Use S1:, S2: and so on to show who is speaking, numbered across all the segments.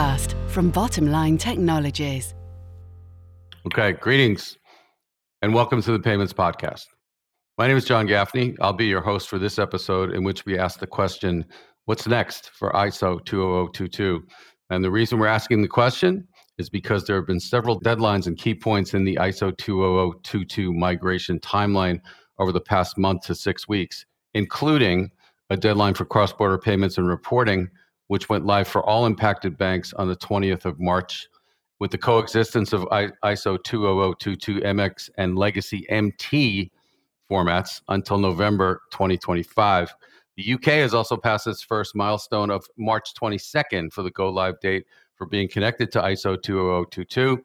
S1: Podcast from Bottomline Technologies.
S2: Okay, greetings and welcome to the Payments Podcast. My name is John Gaffney. I'll be your host for this episode, in which we ask the question What's next for ISO 20022? And the reason we're asking the question is because there have been several deadlines and key points in the ISO 20022 migration timeline over the past month to six weeks, including a deadline for cross border payments and reporting, which went live for all impacted banks on the 20th of March. With the coexistence of ISO 20022 MX and legacy MT formats until November 2025. The UK has also passed its first milestone of March 22nd for the go live date for being connected to ISO 20022.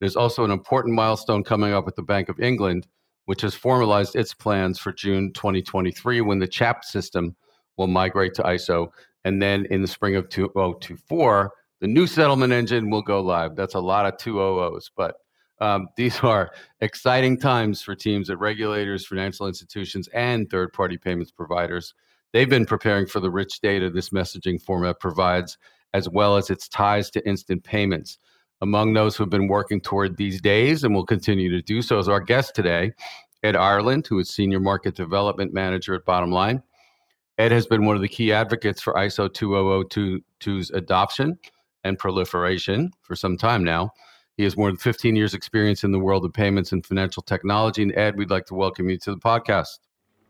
S2: There's also an important milestone coming up with the Bank of England, which has formalized its plans for June 2023 when the CHAPS system will migrate to ISO. And then in the spring of 2024, the new settlement engine will go live. That's a lot of 200s, but um, these are exciting times for teams at regulators, financial institutions, and third party payments providers. They've been preparing for the rich data this messaging format provides, as well as its ties to instant payments. Among those who have been working toward these days and will continue to do so is our guest today, Ed Ireland, who is Senior Market Development Manager at Bottomline. Ed has been one of the key advocates for ISO 20022's adoption and proliferation for some time now. He has more than 15 years' experience in the world of payments and financial technology. And Ed, we'd like to welcome you to the podcast.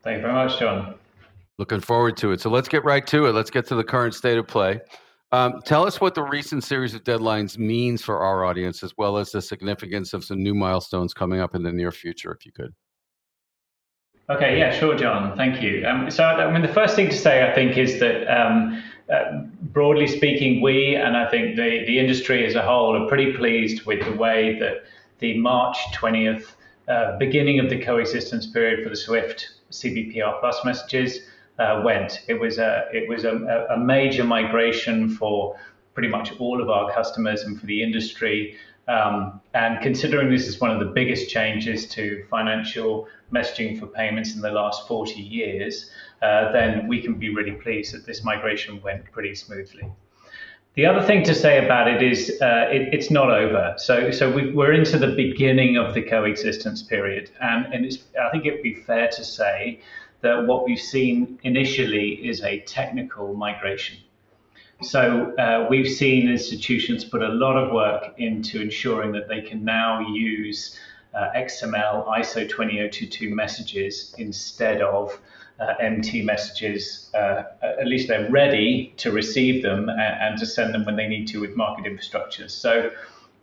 S3: Thank you very much, John.
S2: Looking forward to it. So let's get right to it. Let's get to the current state of play. Um, tell us what the recent series of deadlines means for our audience, as well as the significance of some new milestones coming up in the near future, if you could.
S3: Okay, yeah, sure, John. Thank you. Um, so, I mean, the first thing to say, I think, is that um, uh, broadly speaking, we and I think the, the industry as a whole are pretty pleased with the way that the March 20th uh, beginning of the coexistence period for the Swift CBPR plus messages uh, went. It was a it was a, a, major migration for pretty much all of our customers and for the industry. Um, and considering this is one of the biggest changes to financial messaging for payments in the last 40 years, uh, then we can be really pleased that this migration went pretty smoothly. The other thing to say about it is uh, it, it's not over. So, so we, are into the beginning of the coexistence period, and, and I think it would be fair to say that what we've seen initially is a technical migration. So uh, we've seen institutions put a lot of work into ensuring that they can now use uh, XML ISO 20022 messages instead of uh, MT messages. Uh, at least they're ready to receive them and, and, to send them when they need to with market infrastructures. So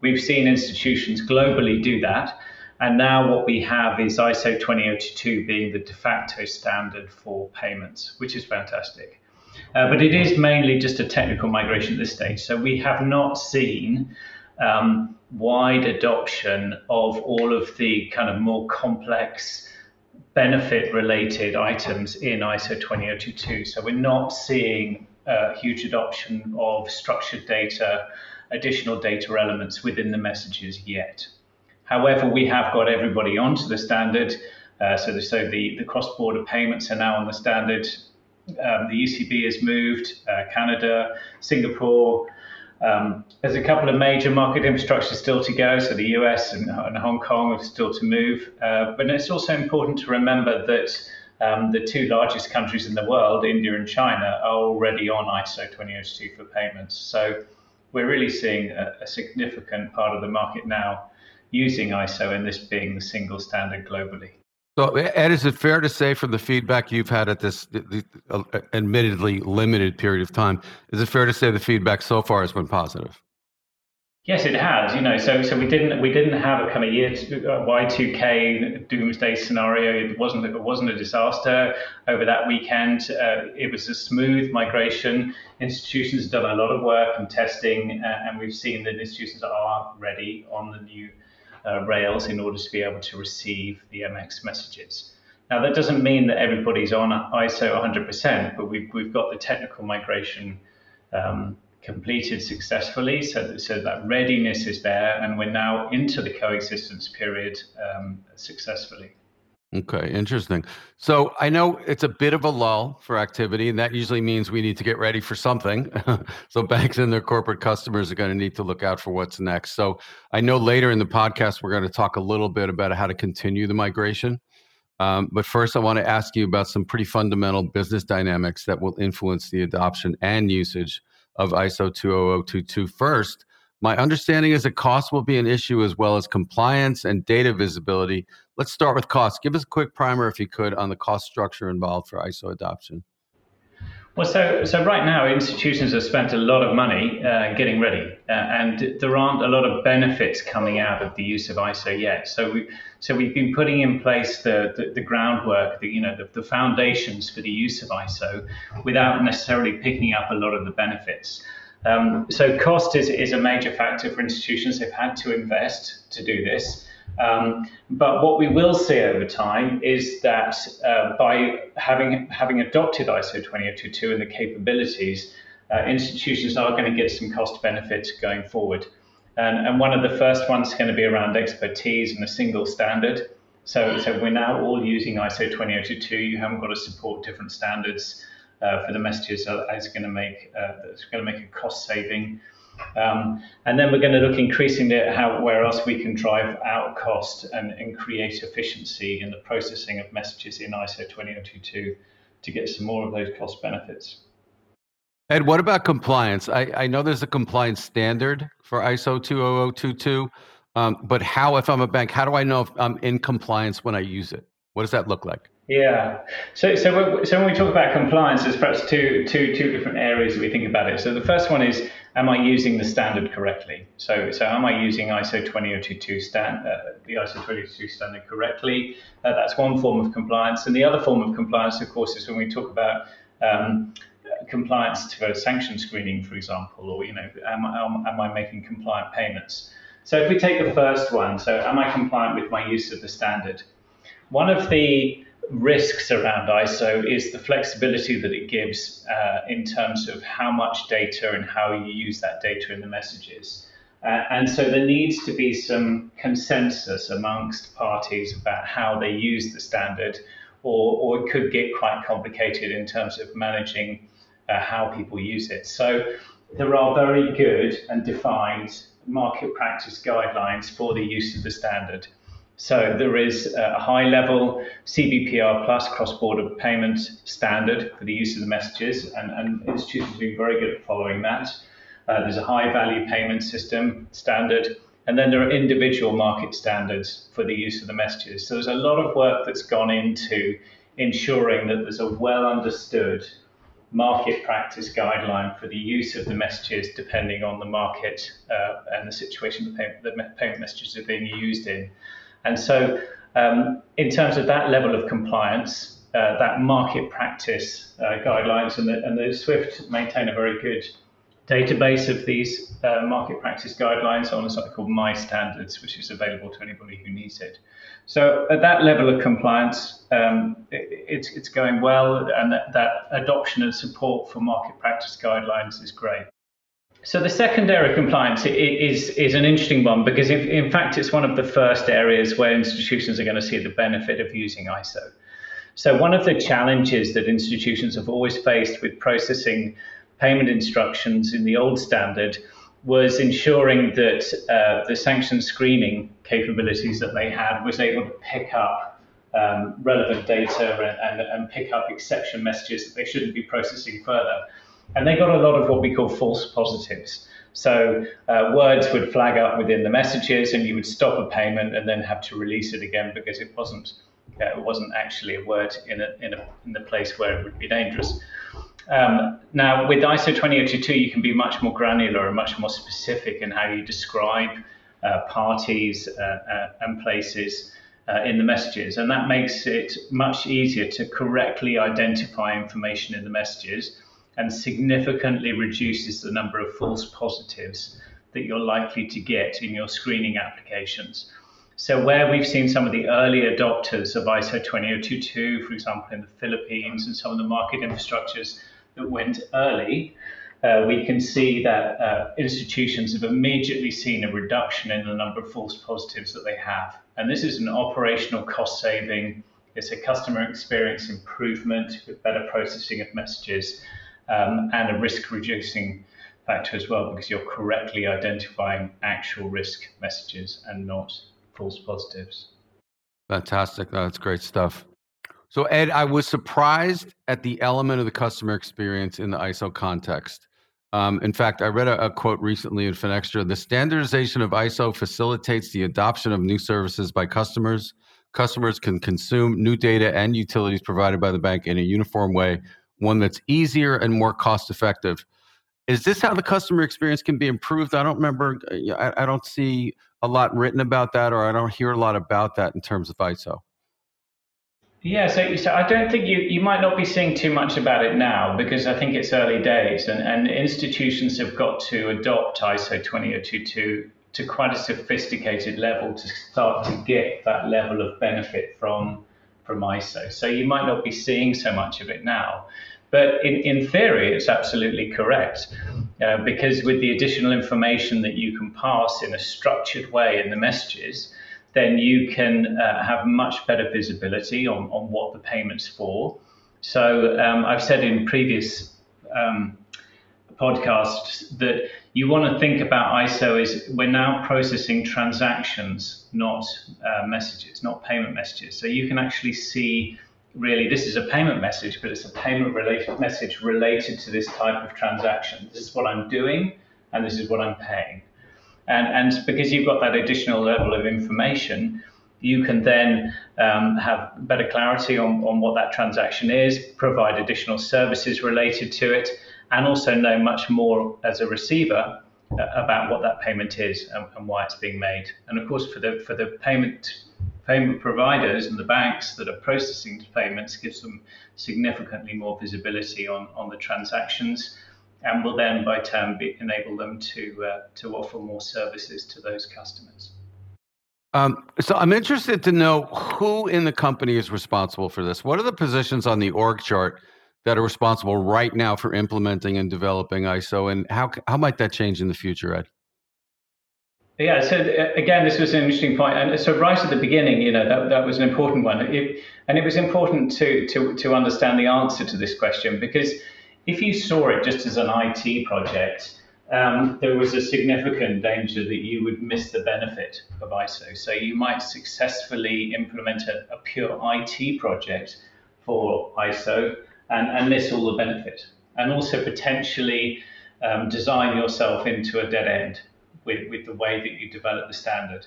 S3: we've seen institutions globally do that. And now what we have is ISO 20022 being the de facto standard for payments, which is fantastic. Uh, but it is mainly just a technical migration at this stage. So we have not seen um, wide adoption of all of the kind of more complex benefit related items in ISO 20022. So we're not seeing a huge adoption of structured data, additional data elements within the messages yet. However, we have got everybody onto the standard. Uh, so, the, so the, the cross-border payments are now on the standard. Um, the ECB has moved, uh, Canada, Singapore, um, there's a couple of major market infrastructures still to go, so the US and, and Hong Kong are still to move. Uh, but it's also important to remember that um, the two largest countries in the world, India and China, are already on ISO 20022 for payments. So we're really seeing a, a significant part of the market now using ISO and this being the single standard globally.
S2: So, Ed, is it fair to say from the feedback you've had at this the, the, uh, admittedly limited period of time, is it fair to say the feedback so far has been positive?
S3: Yes, it has. You know, so so we didn't we didn't have a kind of year uh, Y two K doomsday scenario. It wasn't it wasn't a disaster over that weekend. Uh, it was a smooth migration. Institutions have done a lot of work and testing, uh, and we've seen that institutions are ready on the new uh, Rails in order to be able to receive the MX messages. Now, that doesn't mean that everybody's on ISO 100%, but we've, we've got the technical migration um, completed successfully, so that, so that readiness is there, and we're now into the coexistence period um, successfully.
S2: Okay, interesting. So I know it's a bit of a lull for activity, and that usually means we need to get ready for something. so banks and their corporate customers are going to need to look out for what's next. So I know later in the podcast we're going to talk a little bit about how to continue the migration. Um, but first, I want to ask you about some pretty fundamental business dynamics that will influence the adoption and usage of ISO 20022. First, my understanding is that cost will be an issue as well as compliance and data visibility. Let's start with cost. Give us a quick primer, if you could, on the cost structure involved for ISO adoption.
S3: Well, so so right now, institutions have spent a lot of money uh, getting ready, uh, and there aren't a lot of benefits coming out of the use of ISO yet. So we so we've been putting in place the the, the groundwork, the you know the, the foundations for the use of ISO, without necessarily picking up a lot of the benefits. Um, so cost is, is a major factor for institutions. They've had to invest to do this. Um, but what we will see over time is that uh, by having having adopted ISO 20022 and the capabilities, uh, institutions are going to get some cost benefits going forward. And, and one of the first ones is going to be around expertise and a single standard. So, so we're now all using ISO 20022. You haven't got to support different standards for the messages. So that's going to make uh, that's going to make a cost saving. Um, and then we're going to look increasingly at how where else we can drive out cost and, and create efficiency in the processing of messages in ISO 20022 to get some more of those cost benefits.
S2: Ed, what about compliance? I, I know there's a compliance standard for ISO 20022, um, but how, if I'm a bank, how do I know if I'm in compliance when I use it? What does that look like?
S3: Yeah. So, so, so when we talk about compliance, there's perhaps two, two, two different areas that we think about it. So the first one is, am I using the standard correctly? So, so am I using ISO 20022 stand, uh, the ISO 20022 standard correctly? Uh, that's one form of compliance. And the other form of compliance, of course, is when we talk about um, compliance to sanction screening, for example, or you know, am, am, am I making compliant payments? So if we take the first one, so am I compliant with my use of the standard? One of the risks around ISO is the flexibility that it gives uh, in terms of how much data and how you use that data in the messages. Uh, and so there needs to be some consensus amongst parties about how they use the standard, or, or it could get quite complicated in terms of managing uh, how people use it. So there are very good and defined market practice guidelines for the use of the standard. So there is a high level CBPR plus cross border payment standard for the use of the messages, and, and institutions have been very good at following that. Uh, there's a high value payment system standard, and then there are individual market standards for the use of the messages. So there's a lot of work that's gone into ensuring that there's a well understood market practice guideline for the use of the messages depending on the market uh, and the situation the payment messages are being used in. And so, um, in terms of that level of compliance, uh, that market practice uh, guidelines and the, and the Swift maintain a very good database of these uh, market practice guidelines on something called My Standards, which is available to anybody who needs it. So at that level of compliance, um, it, it's, it's going well, and that, that adoption and support for market practice guidelines is great. So the second area of compliance is is an interesting one because if, in fact it's one of the first areas where institutions are going to see the benefit of using ISO. So one of the challenges that institutions have always faced with processing payment instructions in the old standard was ensuring that uh, the sanction screening capabilities that they had was able to pick up um, relevant data and, and, and pick up exception messages that they shouldn't be processing further. And they got a lot of what we call false positives. So uh, words would flag up within the messages, and you would stop a payment and then have to release it again because it wasn't uh, it wasn't actually a word in a, in a in the place where it would be dangerous. Um, now with ISO 20022, you can be much more granular and much more specific in how you describe uh, parties uh, uh, and places. Uh, in the messages, and that makes it much easier to correctly identify information in the messages and significantly reduces the number of false positives that you're likely to get in your screening applications. So, where we've seen some of the early adopters of ISO 20022, for example, in the Philippines, and some of the market infrastructures that went early, uh, we can see that uh, institutions have immediately seen a reduction in the number of false positives that they have. And this is an operational cost saving It's a customer experience improvement with better processing of messages um, and a risk reducing factor as well because you're correctly identifying actual risk messages and not false positives.
S2: Fantastic. That's great stuff. So, Ed, I was surprised at the element of the customer experience in the ISO context. Um, in fact, I read a, a, quote recently in Finextra the standardization of ISO facilitates the adoption of new services by customers. Customers can consume new data and utilities provided by the bank in a uniform way, one that's easier and more cost effective. Is this how the customer experience can be improved? I don't remember, uh, I, I don't see a lot written about that, or I don't hear a lot about that in terms of ISO.
S3: Yeah, so, so I don't think you, you might not be seeing too much about it now because I think it's early days and, and institutions have got to adopt ISO 20022 to quite a sophisticated level to start to get that level of benefit from, from ISO. So you might not be seeing so much of it now. But in, in theory, it's absolutely correct uh, because with the additional information that you can pass in a structured way in the messages, then you can uh, have much better visibility on, on what the payment's for. So um, I've said in previous um, podcasts that you want to think about ISO is we're now processing transactions, not uh, messages, not payment messages. So you can actually see really this is a payment message, but it's a payment related message related to this type of transaction. This is what I'm doing, and this is what I'm paying. And, and because you've got that additional level of information, you can then um, have better clarity on, on what that transaction is, provide additional services related to it, and also know much more as a receiver uh, about what that payment is and, and, why it's being made. And of course, for the for the payment payment providers and the banks that are processing the payments, gives them significantly more visibility on on the transactions and will then by turn be, enable them to uh, to offer more services to those customers.
S2: Um, so I'm interested to know who in the company is responsible for this. What are the positions on the org chart that are responsible right now for implementing and developing ISO, and how how might that change in the future, Ed?
S3: Yeah, so uh, again, this was an interesting point, and so right at the beginning, you know, that, that was an important one, it, and it was important to to to understand the answer to this question because if you saw it just as an IT project, um, there was a significant danger that you would miss the benefit of ISO. So you might successfully implement a, a pure IT project for ISO and, and, miss all the benefit, and also potentially um, design yourself into a dead end with, with the way that you develop the standard.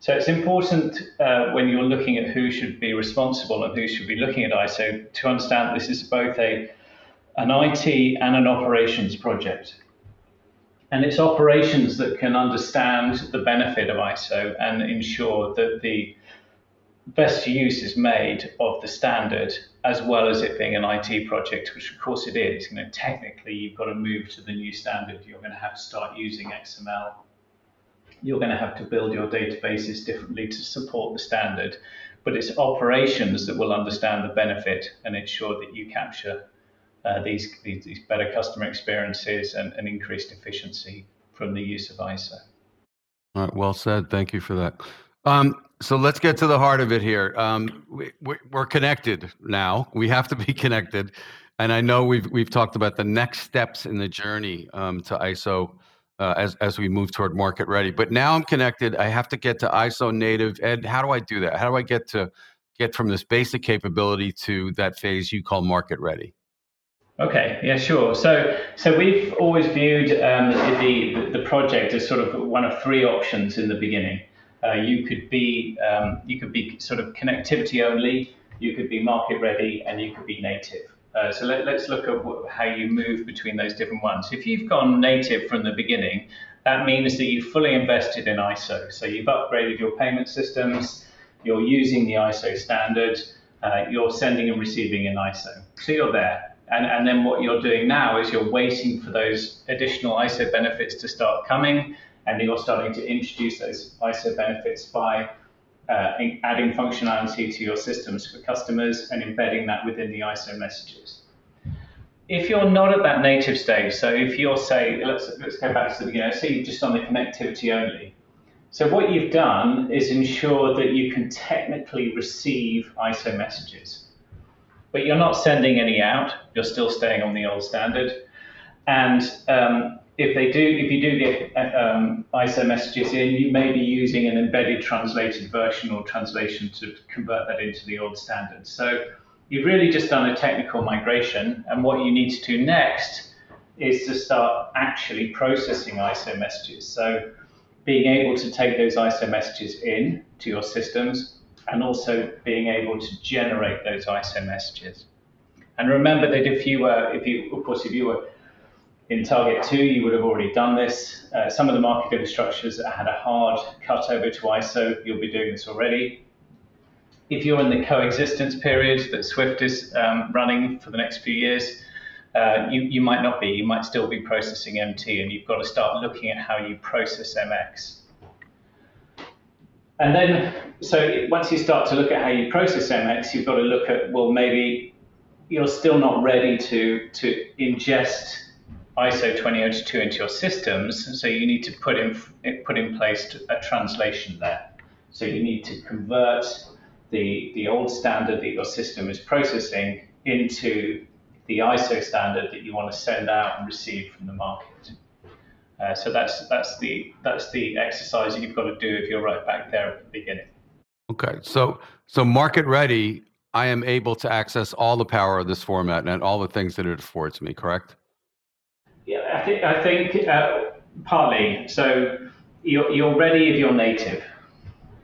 S3: So it's important uh, when you're looking at who should be responsible and who should be looking at ISO to understand this is both a an IT and an operations project. And it's operations that can understand the benefit of ISO and ensure that the best use is made of the standard as well as it being an IT project, which of course it is. You know, technically you've got to move to the new standard. You're going to have to start using XML. You're going to have to build your databases differently to support the standard. But it's operations that will understand the benefit and ensure that you capture uh, these, these, these better customer experiences and, and increased efficiency from the use of ISO.
S2: All right, well said. Thank you for that. Um, so let's get to the heart of it here. Um, we, we're connected now. We have to be connected, and I know we've we've talked about the next steps in the journey um, to ISO uh, as as we move toward market ready. But now I'm connected. I have to get to ISO native. Ed, how do I do that? How do I get to get from this basic capability to that phase you call market ready?
S3: Okay, yeah, sure. So, so we've always viewed um, the, the project as sort of one of three options in the beginning. Uh, you could be um, you could be sort of connectivity only, you could be market ready, and you could be native. Uh, so let, us look at how you move between those different ones. If you've gone native from the beginning, that means that you've fully invested in ISO. So you've upgraded your payment systems, you're using the ISO standard, uh, you're sending and receiving in ISO. So you're there. And, and then what you're doing now is you're waiting for those additional ISO benefits to start coming, and you're starting to introduce those ISO benefits by uh, adding functionality to your systems for customers and embedding that within the ISO messages. If you're not at that native stage, so if you're say, let's let's go back to the beginning, say you're just on the connectivity only. So what you've done is ensure that you can technically receive ISO messages, but you're not sending any out. You're still staying on the old standard. And um, if they do, if you do get um, ISO messages in, you may be using an embedded translated version or translation to convert that into the old standard. So you've really just done a technical migration, and what you need to do next is to start actually processing ISO messages. So being able to take those ISO messages in to your systems and also being able to generate those ISO messages. And remember that if you were, if you, of course, if you were in Target 2, you would have already done this. Uh, some of the market infrastructures that had a hard cut over to ISO, you'll be doing this already. If you're in the coexistence period that Swift is um, running for the next few years, uh, you, you might not be. You might still be processing MT, and you've got to start looking at how you process MX. And then, so once you start to look at how you process MX, you've got to look at, well, maybe you're still not ready to, to ingest ISO 20022 into your systems, so you need to put in put in place a translation there. So you need to convert the the old standard that your system is processing into the ISO standard that you want to send out and receive from the market. Uh, so that's that's the that's the exercise that you've got to do if you're right back there at the beginning.
S2: Okay, so so market ready, I am able to access all the power of this format and all the things that it affords me. Correct?
S3: I think I think uh, partly. So you're, you're ready if you're native.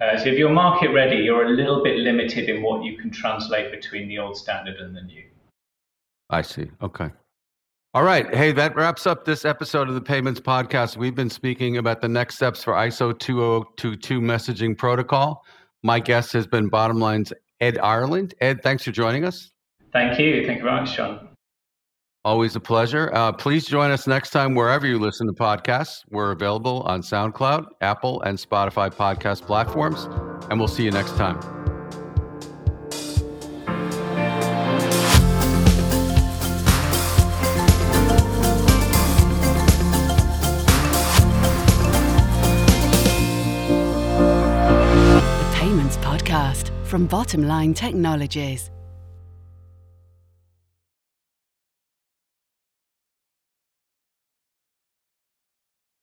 S3: Uh, so if you're market ready, you're a little bit limited in what you can translate between the old standard and the new.
S2: I see. Okay. All right. Hey, that wraps up this episode of the Payments Podcast. We've been speaking about the next steps for ISO 2022 messaging protocol. My guest has been Bottomline's Ed Ireland. Ed, thanks for joining us.
S3: Thank you. Thank you very much, John.
S2: Always a pleasure. Uh, please join us next time wherever you listen to podcasts. We're available on SoundCloud, Apple, and Spotify podcast platforms, and we'll see you next time.
S1: From Bottomline Technologies.